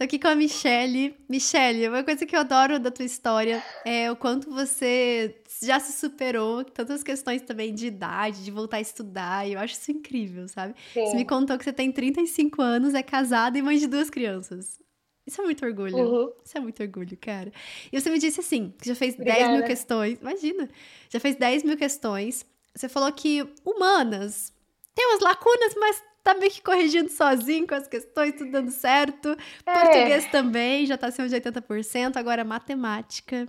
Tô aqui com a Michelle. Michelle, uma coisa que eu adoro da tua história é o quanto você já se superou, tantas questões também de idade, de voltar a estudar. E eu acho isso incrível, sabe? Sim. Você me contou que você tem 35 anos, é casada e mãe de duas crianças. Isso é muito orgulho. Uhum. Isso é muito orgulho, cara. E você me disse assim, que já fez Obrigada. 10 mil questões. Imagina. Já fez 10 mil questões. Você falou que humanas tem umas lacunas, mas tá meio que corrigindo sozinho com as questões, tudo dando certo. É. Português também, já tá acima de 80%. Agora, matemática.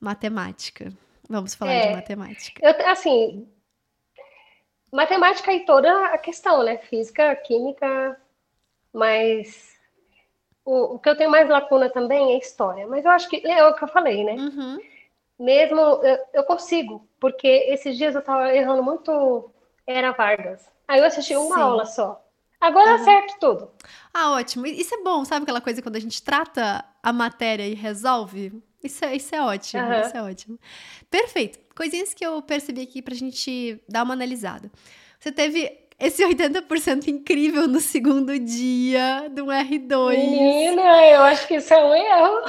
Matemática. Vamos falar é. de matemática. Eu, assim, matemática e toda a questão, né? Física, química, mas o, o, que eu tenho mais lacuna também é história. Mas eu acho que é o que eu falei, né? Uhum. Mesmo eu, eu, consigo, porque esses dias eu tava errando muito. Era Vargas. Aí eu assisti uma Sim. aula só. Agora uhum. acerto tudo. Ah, ótimo. Isso é bom, sabe aquela coisa quando a gente trata a matéria e resolve? Isso é, isso é ótimo, uhum. isso é ótimo. Perfeito. Coisinhas que eu percebi aqui pra gente dar uma analisada. Você teve esse 80% incrível no segundo dia do R2. Menina, eu acho que isso é um erro.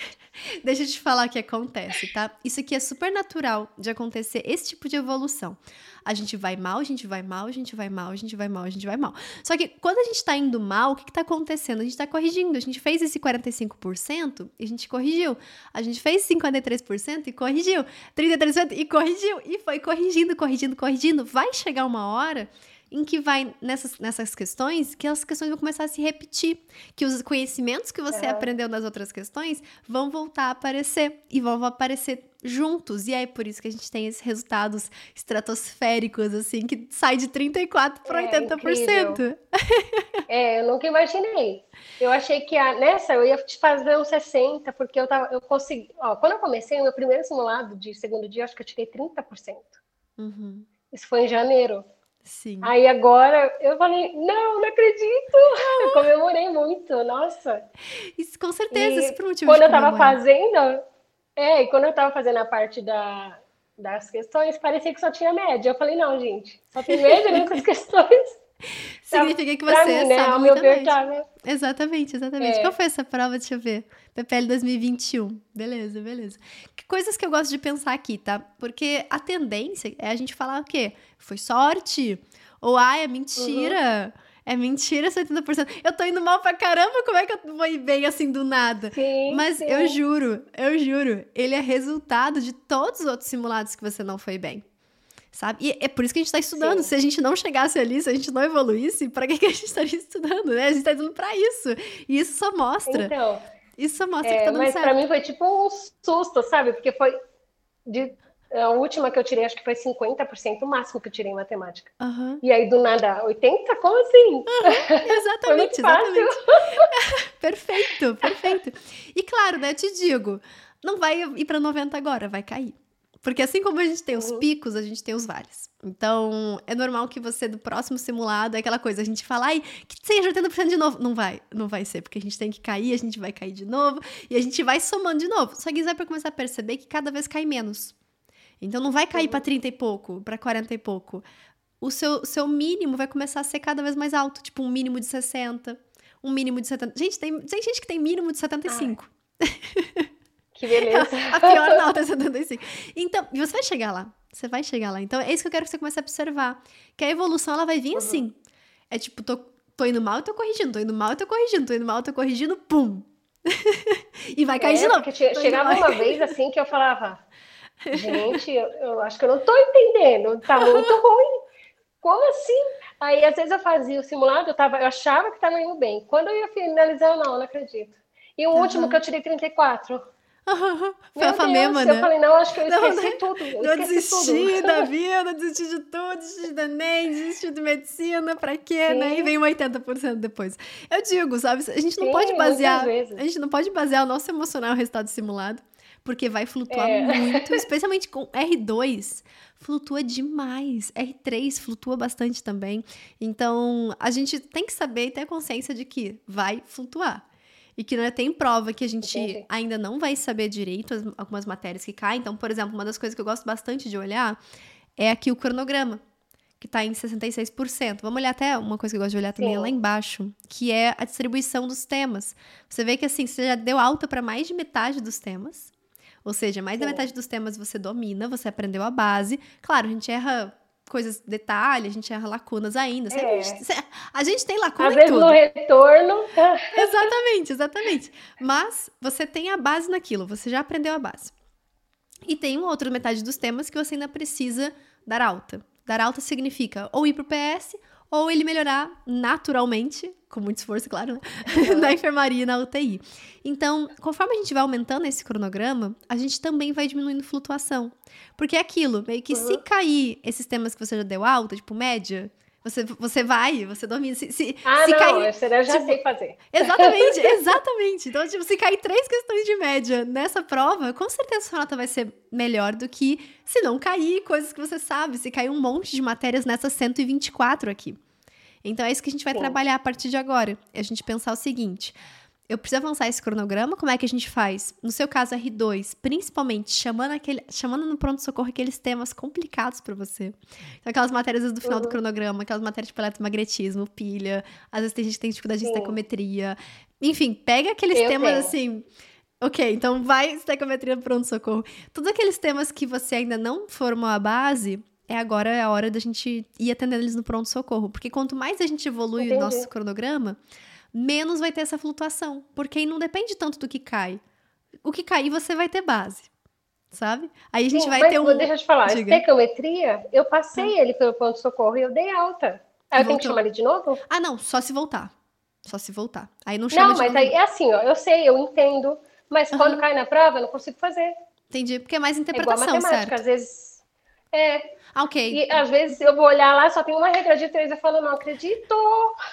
Deixa eu te falar o que acontece, tá? Isso aqui é super natural de acontecer esse tipo de evolução. A gente vai mal, a gente vai mal, a gente vai mal, a gente vai mal, a gente vai mal. Só que quando a gente tá indo mal, o que, que tá acontecendo? A gente tá corrigindo. A gente fez esse 45% e a gente corrigiu. A gente fez 53% e corrigiu. 33% e corrigiu. E foi corrigindo, corrigindo, corrigindo. Vai chegar uma hora em que vai nessas, nessas questões, que as questões vão começar a se repetir, que os conhecimentos que você é. aprendeu nas outras questões vão voltar a aparecer e vão aparecer juntos. E é por isso que a gente tem esses resultados estratosféricos, assim, que sai de 34% para é, 80%. Incrível. é, eu nunca imaginei. Eu achei que a, nessa eu ia te fazer uns 60, porque eu tava, eu consegui. Ó, quando eu comecei, o meu primeiro simulado de segundo dia, acho que eu tirei 30%. Uhum. Isso foi em janeiro. Sim. Aí agora eu falei, não, não acredito! Eu comemorei muito, nossa. Isso com certeza, e isso por motivo Quando eu tava fazendo, é, e quando eu tava fazendo a parte da, das questões, parecia que só tinha média. Eu falei, não, gente, só tem média nessas questões. Significa que você mim, né, sabe meu ver, tá, Exatamente, exatamente. É. Qual foi essa prova? Deixa eu ver. PPL 2021. Beleza, beleza. Que coisas que eu gosto de pensar aqui, tá? Porque a tendência é a gente falar o quê? Foi sorte? Ou, ah, é mentira? Uhum. É mentira 70%. Eu tô indo mal pra caramba, como é que eu vou ir bem assim do nada? Sim, Mas sim. eu juro, eu juro, ele é resultado de todos os outros simulados que você não foi bem sabe? E é por isso que a gente está estudando. Sim. Se a gente não chegasse ali, se a gente não evoluísse, para que, que a gente estaria estudando, né? A gente está indo para isso. E isso só mostra. Então, isso só mostra é, que tá dando mas certo. Mas para mim foi tipo um susto, sabe? Porque foi de a última que eu tirei, acho que foi 50%, o máximo que eu tirei em matemática. Uhum. E aí, do nada, 80%? Como assim? Uhum. Exatamente, exatamente. perfeito, perfeito. E claro, né, eu te digo, não vai ir para 90 agora, vai cair. Porque assim como a gente tem os uhum. picos, a gente tem os vales. Então, é normal que você, do próximo simulado, é aquela coisa, a gente fala, ai, que seja 80% de novo. Não vai, não vai ser, porque a gente tem que cair, a gente vai cair de novo, e a gente vai somando de novo. Só que você vai começar a perceber que cada vez cai menos. Então, não vai cair uhum. para 30 e pouco, para 40 e pouco. O seu, seu mínimo vai começar a ser cada vez mais alto, tipo um mínimo de 60, um mínimo de 70. Gente, tem, tem gente que tem mínimo de 75. Ah. Que beleza. a pior nota é 75. Então, e você vai chegar lá. Você vai chegar lá. Então, é isso que eu quero que você comece a observar. Que a evolução, ela vai vir uhum. assim. É tipo, tô, tô indo mal, tô corrigindo. Tô indo mal, tô corrigindo. Tô indo mal, tô corrigindo. Pum! e vai cair é, de novo. Porque chegava uma vez assim que eu falava... Gente, eu, eu acho que eu não tô entendendo. Tá muito ruim. Como assim? Aí, às vezes, eu fazia o simulado, eu, tava, eu achava que estava indo bem. Quando eu ia finalizar, eu não, não acredito. E o uhum. último que eu tirei 34. Foi a Famema, né? Eu falei, não, acho que eu esqueci não, né? tudo. Eu não desisti tudo. da vida, desisti de tudo, desisti da NEM, desisti de medicina, pra quê, Sim. né? E vem 80% depois. Eu digo, sabe, a gente não Sim, pode basear. A gente não pode basear o nosso emocional no resultado simulado, porque vai flutuar é. muito, especialmente com R2 flutua demais. R3 flutua bastante também. Então, a gente tem que saber e ter consciência de que vai flutuar e que não é, tem prova que a gente ainda não vai saber direito as, algumas matérias que caem. Então, por exemplo, uma das coisas que eu gosto bastante de olhar é aqui o cronograma. que está em 66%. Vamos olhar até uma coisa que eu gosto de olhar também é lá embaixo, que é a distribuição dos temas. Você vê que assim, você já deu alta para mais de metade dos temas. Ou seja, mais Sim. da metade dos temas você domina, você aprendeu a base. Claro, a gente erra coisas, detalhes, a gente erra lacunas ainda. É. A, gente, a, gente, tem lacuna Às vezes tudo. no retorno. exatamente, exatamente. Mas você tem a base naquilo, você já aprendeu a base. E tem uma outra metade dos temas que você ainda precisa dar alta. Dar alta significa ou ir pro PS ou ele melhorar naturalmente, com muito esforço, claro, né? Uhum. na enfermaria e na UTI. Então, conforme a gente vai aumentando esse cronograma, a gente também vai diminuindo flutuação. Porque é aquilo, meio que uhum. se cair esses temas que você já deu alta, tipo média, você, você vai, você domina. Se, se, ah, se não, cair, eu já tipo, sei fazer. Exatamente, exatamente. Então, tipo, se cair três questões de média nessa prova, com certeza sua nota vai ser melhor do que se não cair coisas que você sabe, se cair um monte de matérias nessas 124 aqui. Então, é isso que a gente vai Sim. trabalhar a partir de agora. É a gente pensar o seguinte eu preciso avançar esse cronograma, como é que a gente faz? No seu caso, R2, principalmente chamando, aquele, chamando no pronto-socorro aqueles temas complicados para você. Então, aquelas matérias do final uhum. do cronograma, aquelas matérias tipo eletromagnetismo, pilha, às vezes tem gente que tem dificuldade de estecometria. Enfim, pega aqueles eu temas tenho. assim. Ok, então vai estecometria no pronto-socorro. Todos aqueles temas que você ainda não formou a base, é agora é a hora da gente ir atendendo eles no pronto-socorro. Porque quanto mais a gente evolui Entendi. o nosso cronograma, menos vai ter essa flutuação, porque aí não depende tanto do que cai. O que cair você vai ter base, sabe? Aí a gente Sim, vai ter um. Deixa eu te falar, Diga. estequiometria, eu passei ah. ele pelo ponto de socorro e eu dei alta. Aí eu tenho que chamar ele de novo? Ah, não, só se voltar. Só se voltar. Aí não chama Não, mas aí é assim, ó, eu sei, eu entendo, mas uhum. quando cai na prova, eu não consigo fazer. Entendi, porque é mais interpretação, é igual matemática, certo? às vezes. É. Ah, ok. E às vezes eu vou olhar lá, só tem uma regra de três, eu falo, não acredito.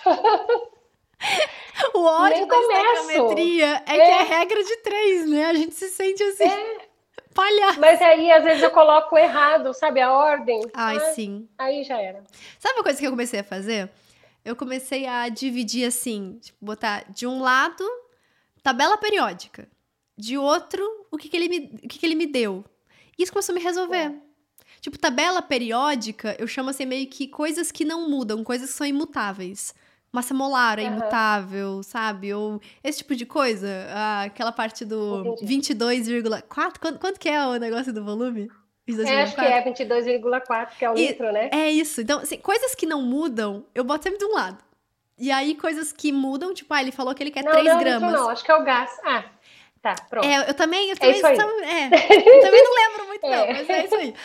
O ódio da estequiometria é, é, que é regra de três, né? A gente se sente assim. É. Palhaço. Mas aí, às vezes, eu coloco errado, sabe? A ordem. Ai, ah, sim. Aí já era. Sabe uma coisa que eu comecei a fazer? Eu comecei a dividir assim, tipo, botar de um lado tabela periódica, de outro o que, que, ele, me, o que, que ele me deu. Isso começou a me resolver. É. Tipo, tabela periódica, eu chamo assim meio que coisas que não mudam, coisas que são imutáveis massa molar é uhum. imutável, sabe? Ou esse tipo de coisa. Ah, aquela parte do 22,4. Quanto, quanto que é o negócio do volume? É, acho que é 22,4, que é o e, litro, né? É isso. Então, assim, coisas que não mudam, eu boto sempre de um lado. E aí, coisas que mudam, tipo, ah, ele falou que ele quer não, 3 não, gramas. Não, acho que é o gás. Ah, tá, pronto. É, eu também, eu também, é isso é, eu também não lembro muito, é. não, mas é isso aí.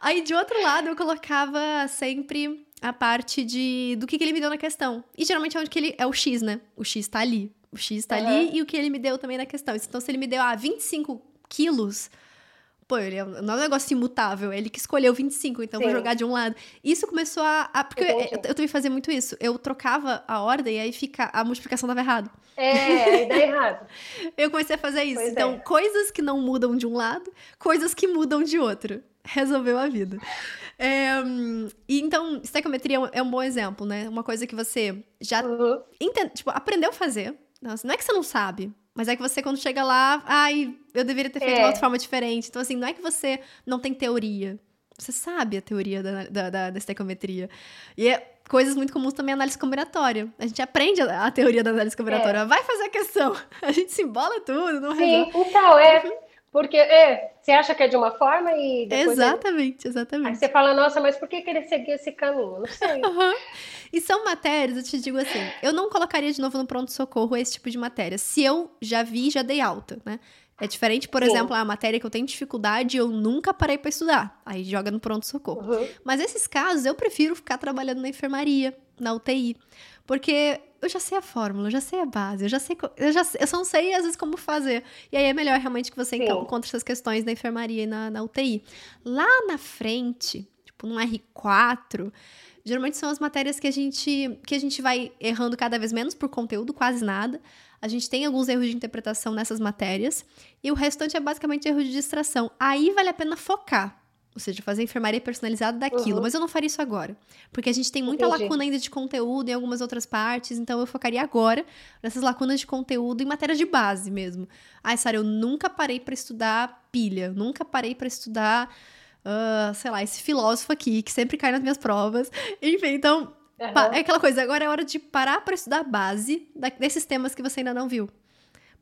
Aí, de outro lado, eu colocava sempre a parte de do que, que ele me deu na questão. E geralmente é onde que ele é o X, né? O X tá ali. O X tá uhum. ali e o que ele me deu também na questão. Então, se ele me deu, ah, 25 quilos, pô, ele é, não é um negócio imutável, é ele que escolheu 25, então Sim. vou jogar de um lado. Isso começou a. a porque eu, eu, eu, também fazia muito isso. Eu trocava a ordem e aí fica, a multiplicação dava errado. É, dá errado. eu comecei a fazer isso. Pois então, é. coisas que não mudam de um lado, coisas que mudam de outro. Resolveu a vida. É, e então, estequiometria é um bom exemplo, né? Uma coisa que você já uhum. entende, tipo, aprendeu a fazer. Nossa, não é que você não sabe, mas é que você, quando chega lá, ai, eu deveria ter feito é. de outra forma diferente. Então, assim, não é que você não tem teoria. Você sabe a teoria da, da, da, da estequiometria. E é coisas muito comuns também análise combinatória. A gente aprende a, a teoria da análise combinatória. É. Vai fazer a questão. A gente se embola tudo, não Sim, resolve. então, é. Porque é, você acha que é de uma forma e Exatamente, ele... exatamente. Aí você fala, nossa, mas por que, que ele seguiu esse caminho? Não sei. Uhum. E são matérias, eu te digo assim, eu não colocaria de novo no pronto-socorro esse tipo de matéria. Se eu já vi, já dei alta, né? É diferente, por Sim. exemplo, a matéria que eu tenho dificuldade eu nunca parei para estudar. Aí joga no pronto-socorro. Uhum. Mas esses casos eu prefiro ficar trabalhando na enfermaria, na UTI. Porque eu já sei a fórmula, eu já sei a base, eu já sei, eu já eu só não sei às vezes como fazer. E aí é melhor realmente que você então, encontre essas questões na enfermaria e na, na UTI. Lá na frente, tipo no R4, geralmente são as matérias que a gente que a gente vai errando cada vez menos por conteúdo, quase nada. A gente tem alguns erros de interpretação nessas matérias e o restante é basicamente erro de distração. Aí vale a pena focar. Ou seja, fazer enfermaria personalizada daquilo. Uhum. Mas eu não faria isso agora. Porque a gente tem muita Entendi. lacuna ainda de conteúdo em algumas outras partes. Então eu focaria agora nessas lacunas de conteúdo em matéria de base mesmo. Ai, Sara, eu nunca parei para estudar pilha. Nunca parei para estudar uh, sei lá, esse filósofo aqui, que sempre cai nas minhas provas. Enfim, então, uhum. é aquela coisa, agora é hora de parar para estudar a base desses temas que você ainda não viu.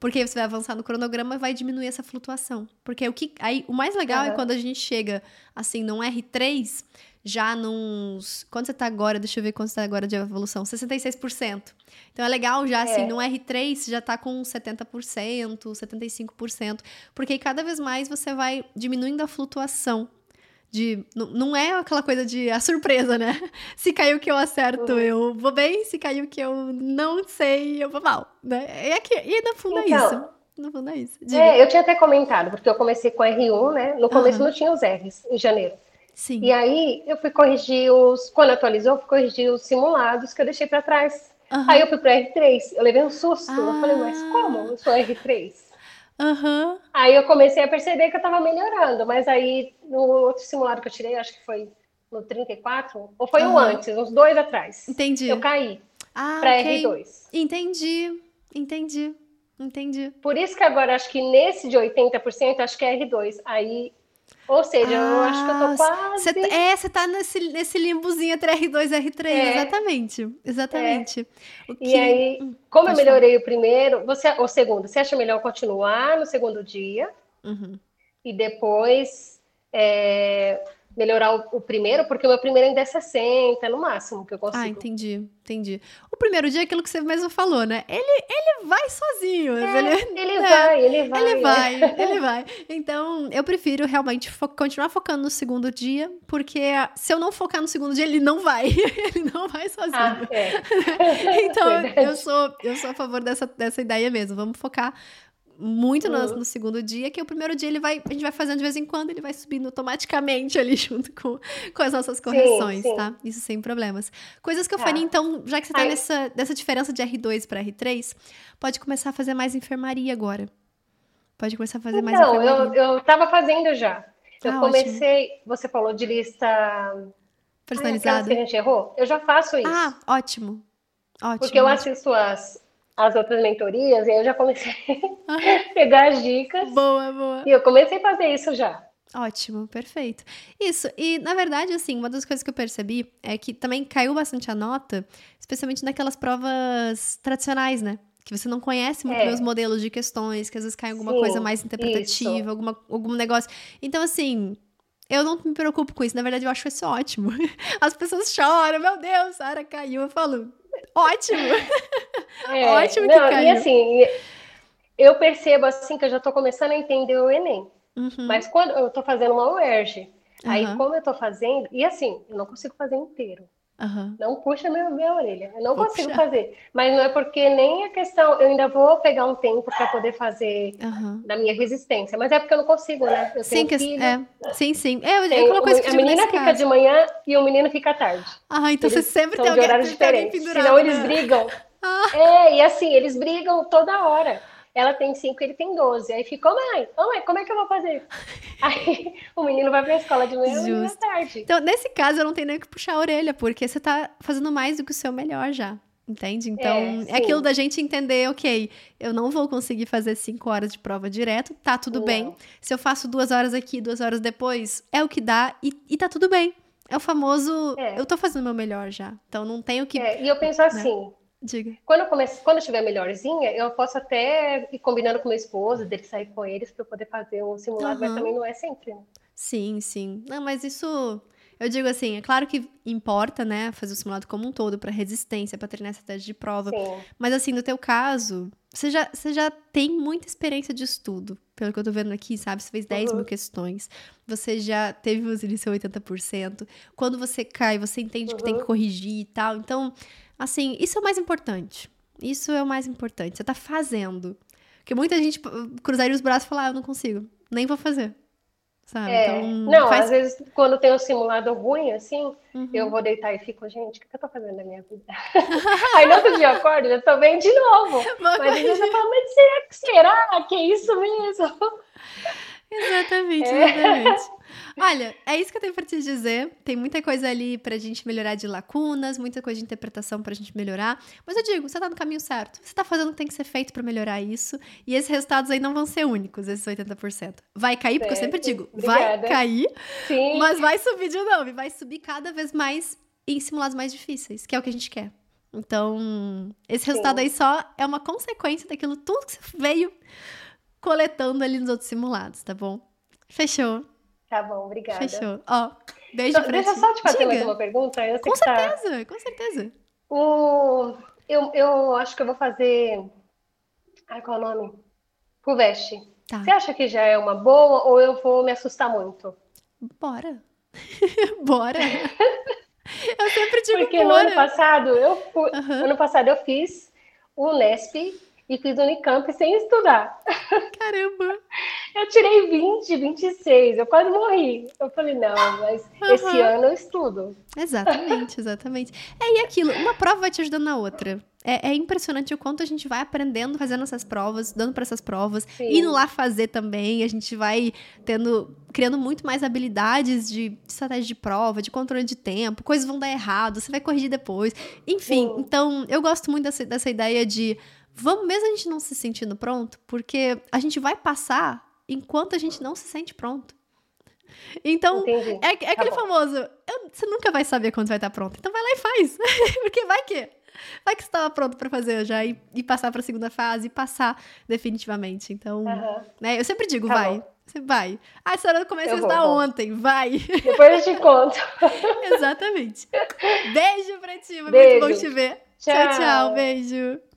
Porque você vai avançar no cronograma e vai diminuir essa flutuação. Porque o que aí o mais legal uhum. é quando a gente chega assim num R3, já nos quando você tá agora, deixa eu ver quanto você tá agora de evolução, 66%. Então é legal já assim, é. no R3 você já tá com 70%, 75%, porque aí cada vez mais você vai diminuindo a flutuação de não é aquela coisa de a surpresa, né? Se caiu que eu acerto, uhum. eu vou bem, se caiu que eu não sei, eu vou mal, né? E aqui, e no fundo é então, é isso. No fundo é isso. Diga. É, eu tinha até comentado, porque eu comecei com R1, né? No começo uhum. não tinha os R's em janeiro. Sim. E aí eu fui corrigir os, quando atualizou, eu fui corrigir os simulados que eu deixei para trás. Uhum. Aí eu fui para R3, eu levei um susto. Ah. Eu falei, mas como? Eu sou R3. Uhum. Aí eu comecei a perceber que eu estava melhorando, mas aí no outro simulado que eu tirei, acho que foi no 34, ou foi uhum. um antes, uns dois atrás. Entendi. Eu caí ah, para okay. R2. Entendi, entendi, entendi. Por isso que agora acho que nesse de 80%, acho que é R2. Aí ou seja, ah, eu acho que eu tô quase. Cê, tá, é, você tá nesse, nesse limbozinho entre R2 e R3, é. exatamente. Exatamente. É. Que... E aí, hum, como Pode eu melhorei falar. o primeiro, você, o segundo, você acha melhor continuar no segundo dia uhum. e depois é, melhorar o, o, primeiro, porque o meu primeiro ainda é 60 no máximo que eu consigo. Ah, entendi, entendi. O primeiro dia é aquilo que você mesmo falou, né? Ele, ele vai sozinho. É, ele, ele é, vai, ele vai. Ele vai, ele vai. Então, eu prefiro realmente fo continuar focando no segundo dia, porque se eu não focar no segundo dia, ele não vai. ele não vai sozinho. Ah, é. então, eu sou, eu sou a favor dessa, dessa ideia mesmo. Vamos focar muito no, uhum. no, segundo dia, que o primeiro dia ele vai, a gente vai fazendo de vez em quando, ele vai subindo automaticamente ali junto com, com as nossas correções, sim, sim. tá? Isso sem problemas. Coisas que eu tá. faria, então, já que você tá nessa, nessa diferença de R2 para R3, pode começar a fazer mais enfermaria agora. Pode começar a fazer então, mais enfermaria. Não, eu, eu tava fazendo já. Eu ah, comecei, ótimo. você falou de lista personalizada. que a gente errou? Eu já faço isso. Ah, ótimo. Ótimo. Porque eu assisto as, as outras mentorias, e eu já comecei a pegar as dicas. Boa, boa. E eu comecei a fazer isso já. Ótimo, perfeito. Isso, e na verdade, assim, uma das coisas que eu percebi é que também caiu bastante a nota, especialmente naquelas provas tradicionais, né? Que você não conhece muito é. os modelos de questões, que às vezes cai alguma Sim, coisa mais interpretativa, alguma, algum negócio. Então, assim, eu não me preocupo com isso. Na verdade, eu acho isso ótimo. As pessoas choram, meu Deus, Sara caiu. Eu falo, ótimo! É, ótimo que não, caiu. E assim, eu percebo assim que eu já estou começando a entender o Enem. Uhum. Mas quando eu estou fazendo uma UERJ, uhum. aí como eu estou fazendo, e assim, eu não consigo fazer inteiro. Uhum. Não puxa minha, minha orelha. Eu não vou consigo puxar. fazer. Mas não é porque nem a questão. Eu ainda vou pegar um tempo para poder fazer uhum. da minha resistência. Mas é porque eu não consigo, né? Eu sim, que, filho, é. sim, sim. É, é uma coisa que A menina fica caso. de manhã e o menino fica à tarde. Ah, então eles você sempre tem de alguém, horários diferentes. Senão eles né? brigam. Ah. É, e assim, eles brigam toda hora ela tem 5 ele tem 12. Aí ficou, mãe, oh, mãe, como é que eu vou fazer? Aí o menino vai pra escola de manhã e à tarde. Então, nesse caso, eu não tenho nem que puxar a orelha, porque você tá fazendo mais do que o seu melhor já. Entende? Então, é, é aquilo da gente entender, ok, eu não vou conseguir fazer cinco horas de prova direto, tá tudo não. bem. Se eu faço duas horas aqui, duas horas depois, é o que dá e, e tá tudo bem. É o famoso, é. eu tô fazendo o meu melhor já. Então não tenho que. É, e eu penso assim, né? Diga. Quando eu, comece, quando eu estiver melhorzinha, eu posso até ir combinando com meu esposo, dele sair com eles para eu poder fazer um simulado, uhum. mas também não é sempre. Né? Sim, sim. Não, mas isso. Eu digo assim, é claro que importa, né, fazer o simulado como um todo, para resistência, para treinar teste de prova. Sim. Mas assim, no teu caso, você já, você já tem muita experiência de estudo, pelo que eu tô vendo aqui, sabe? Você fez 10 uhum. mil questões, você já teve os iniciais 80%. Quando você cai, você entende uhum. que tem que uhum. corrigir e tal. Então, Assim, isso é o mais importante. Isso é o mais importante. Você tá fazendo. Porque muita gente cruzaria os braços e falar, ah, eu não consigo, nem vou fazer. Sabe? É. Então, não, faz... às vezes quando tem um simulado ruim, assim, uhum. eu vou deitar e fico, gente, o que eu tô fazendo na minha vida? Aí no outro dia eu acordo, eu tô bem de novo. Mas vezes eu falo, mas será que será que é isso mesmo? Exatamente, exatamente. Olha, é isso que eu tenho pra te dizer. Tem muita coisa ali pra gente melhorar de lacunas, muita coisa de interpretação pra gente melhorar. Mas eu digo, você tá no caminho certo. Você tá fazendo o que tem que ser feito pra melhorar isso. E esses resultados aí não vão ser únicos, esses 80%. Vai cair, porque eu sempre digo, Obrigada. vai cair, Sim. mas vai subir de novo. E vai subir cada vez mais em simulados mais difíceis, que é o que a gente quer. Então, esse resultado Sim. aí só é uma consequência daquilo tudo que você veio coletando ali nos outros simulados, tá bom? Fechou, Tá bom, obrigada. fechou. Ó, beijo Então, pra deixa ti. só te fazer Diga. mais uma pergunta. Eu Com tá- certeza, com certeza. O... Eu, eu acho que eu vou fazer. Ai, qual é o nome? Fulvestre. Tá, Você acha que já é uma boa ou eu vou me assustar muito? bora. bora. Eu sempre digo Porque no ano bora. passado eu fui, Aham. ano passado eu fiz o Unesp e fiz Unicamp sem estudar. Caramba. Eu tirei 20, 26, eu quase morri. Eu falei, não, mas esse Aham. ano eu estudo. Exatamente, exatamente. É, e aquilo, uma prova vai te ajudando na outra. É, é impressionante o quanto a gente vai aprendendo fazendo essas provas, dando para essas provas, Sim. indo lá fazer também. A gente vai tendo, criando muito mais habilidades de estratégia de prova, de controle de tempo, coisas vão dar errado, você vai corrigir depois. Enfim, Sim. então eu gosto muito dessa, dessa ideia de vamos, mesmo a gente não se sentindo pronto, porque a gente vai passar enquanto a gente não se sente pronto. Então, Entendi. é, é Tá aquele bom. famoso, eu- você nunca vai saber quando vai estar pronto. Então vai lá e faz. Porque vai que. Vai que você estava pronto para fazer já e, e passar para a segunda fase e passar definitivamente. Então, né, eu sempre digo, Tá vai. bom. Você vai. Ah, essa hora eu comecei Eu a estudar ontem. Vai. Depois eu te conto. Exatamente. Beijo pra ti, foi muito Beijo. bom te ver. Tchau. tchau, tchau beijo.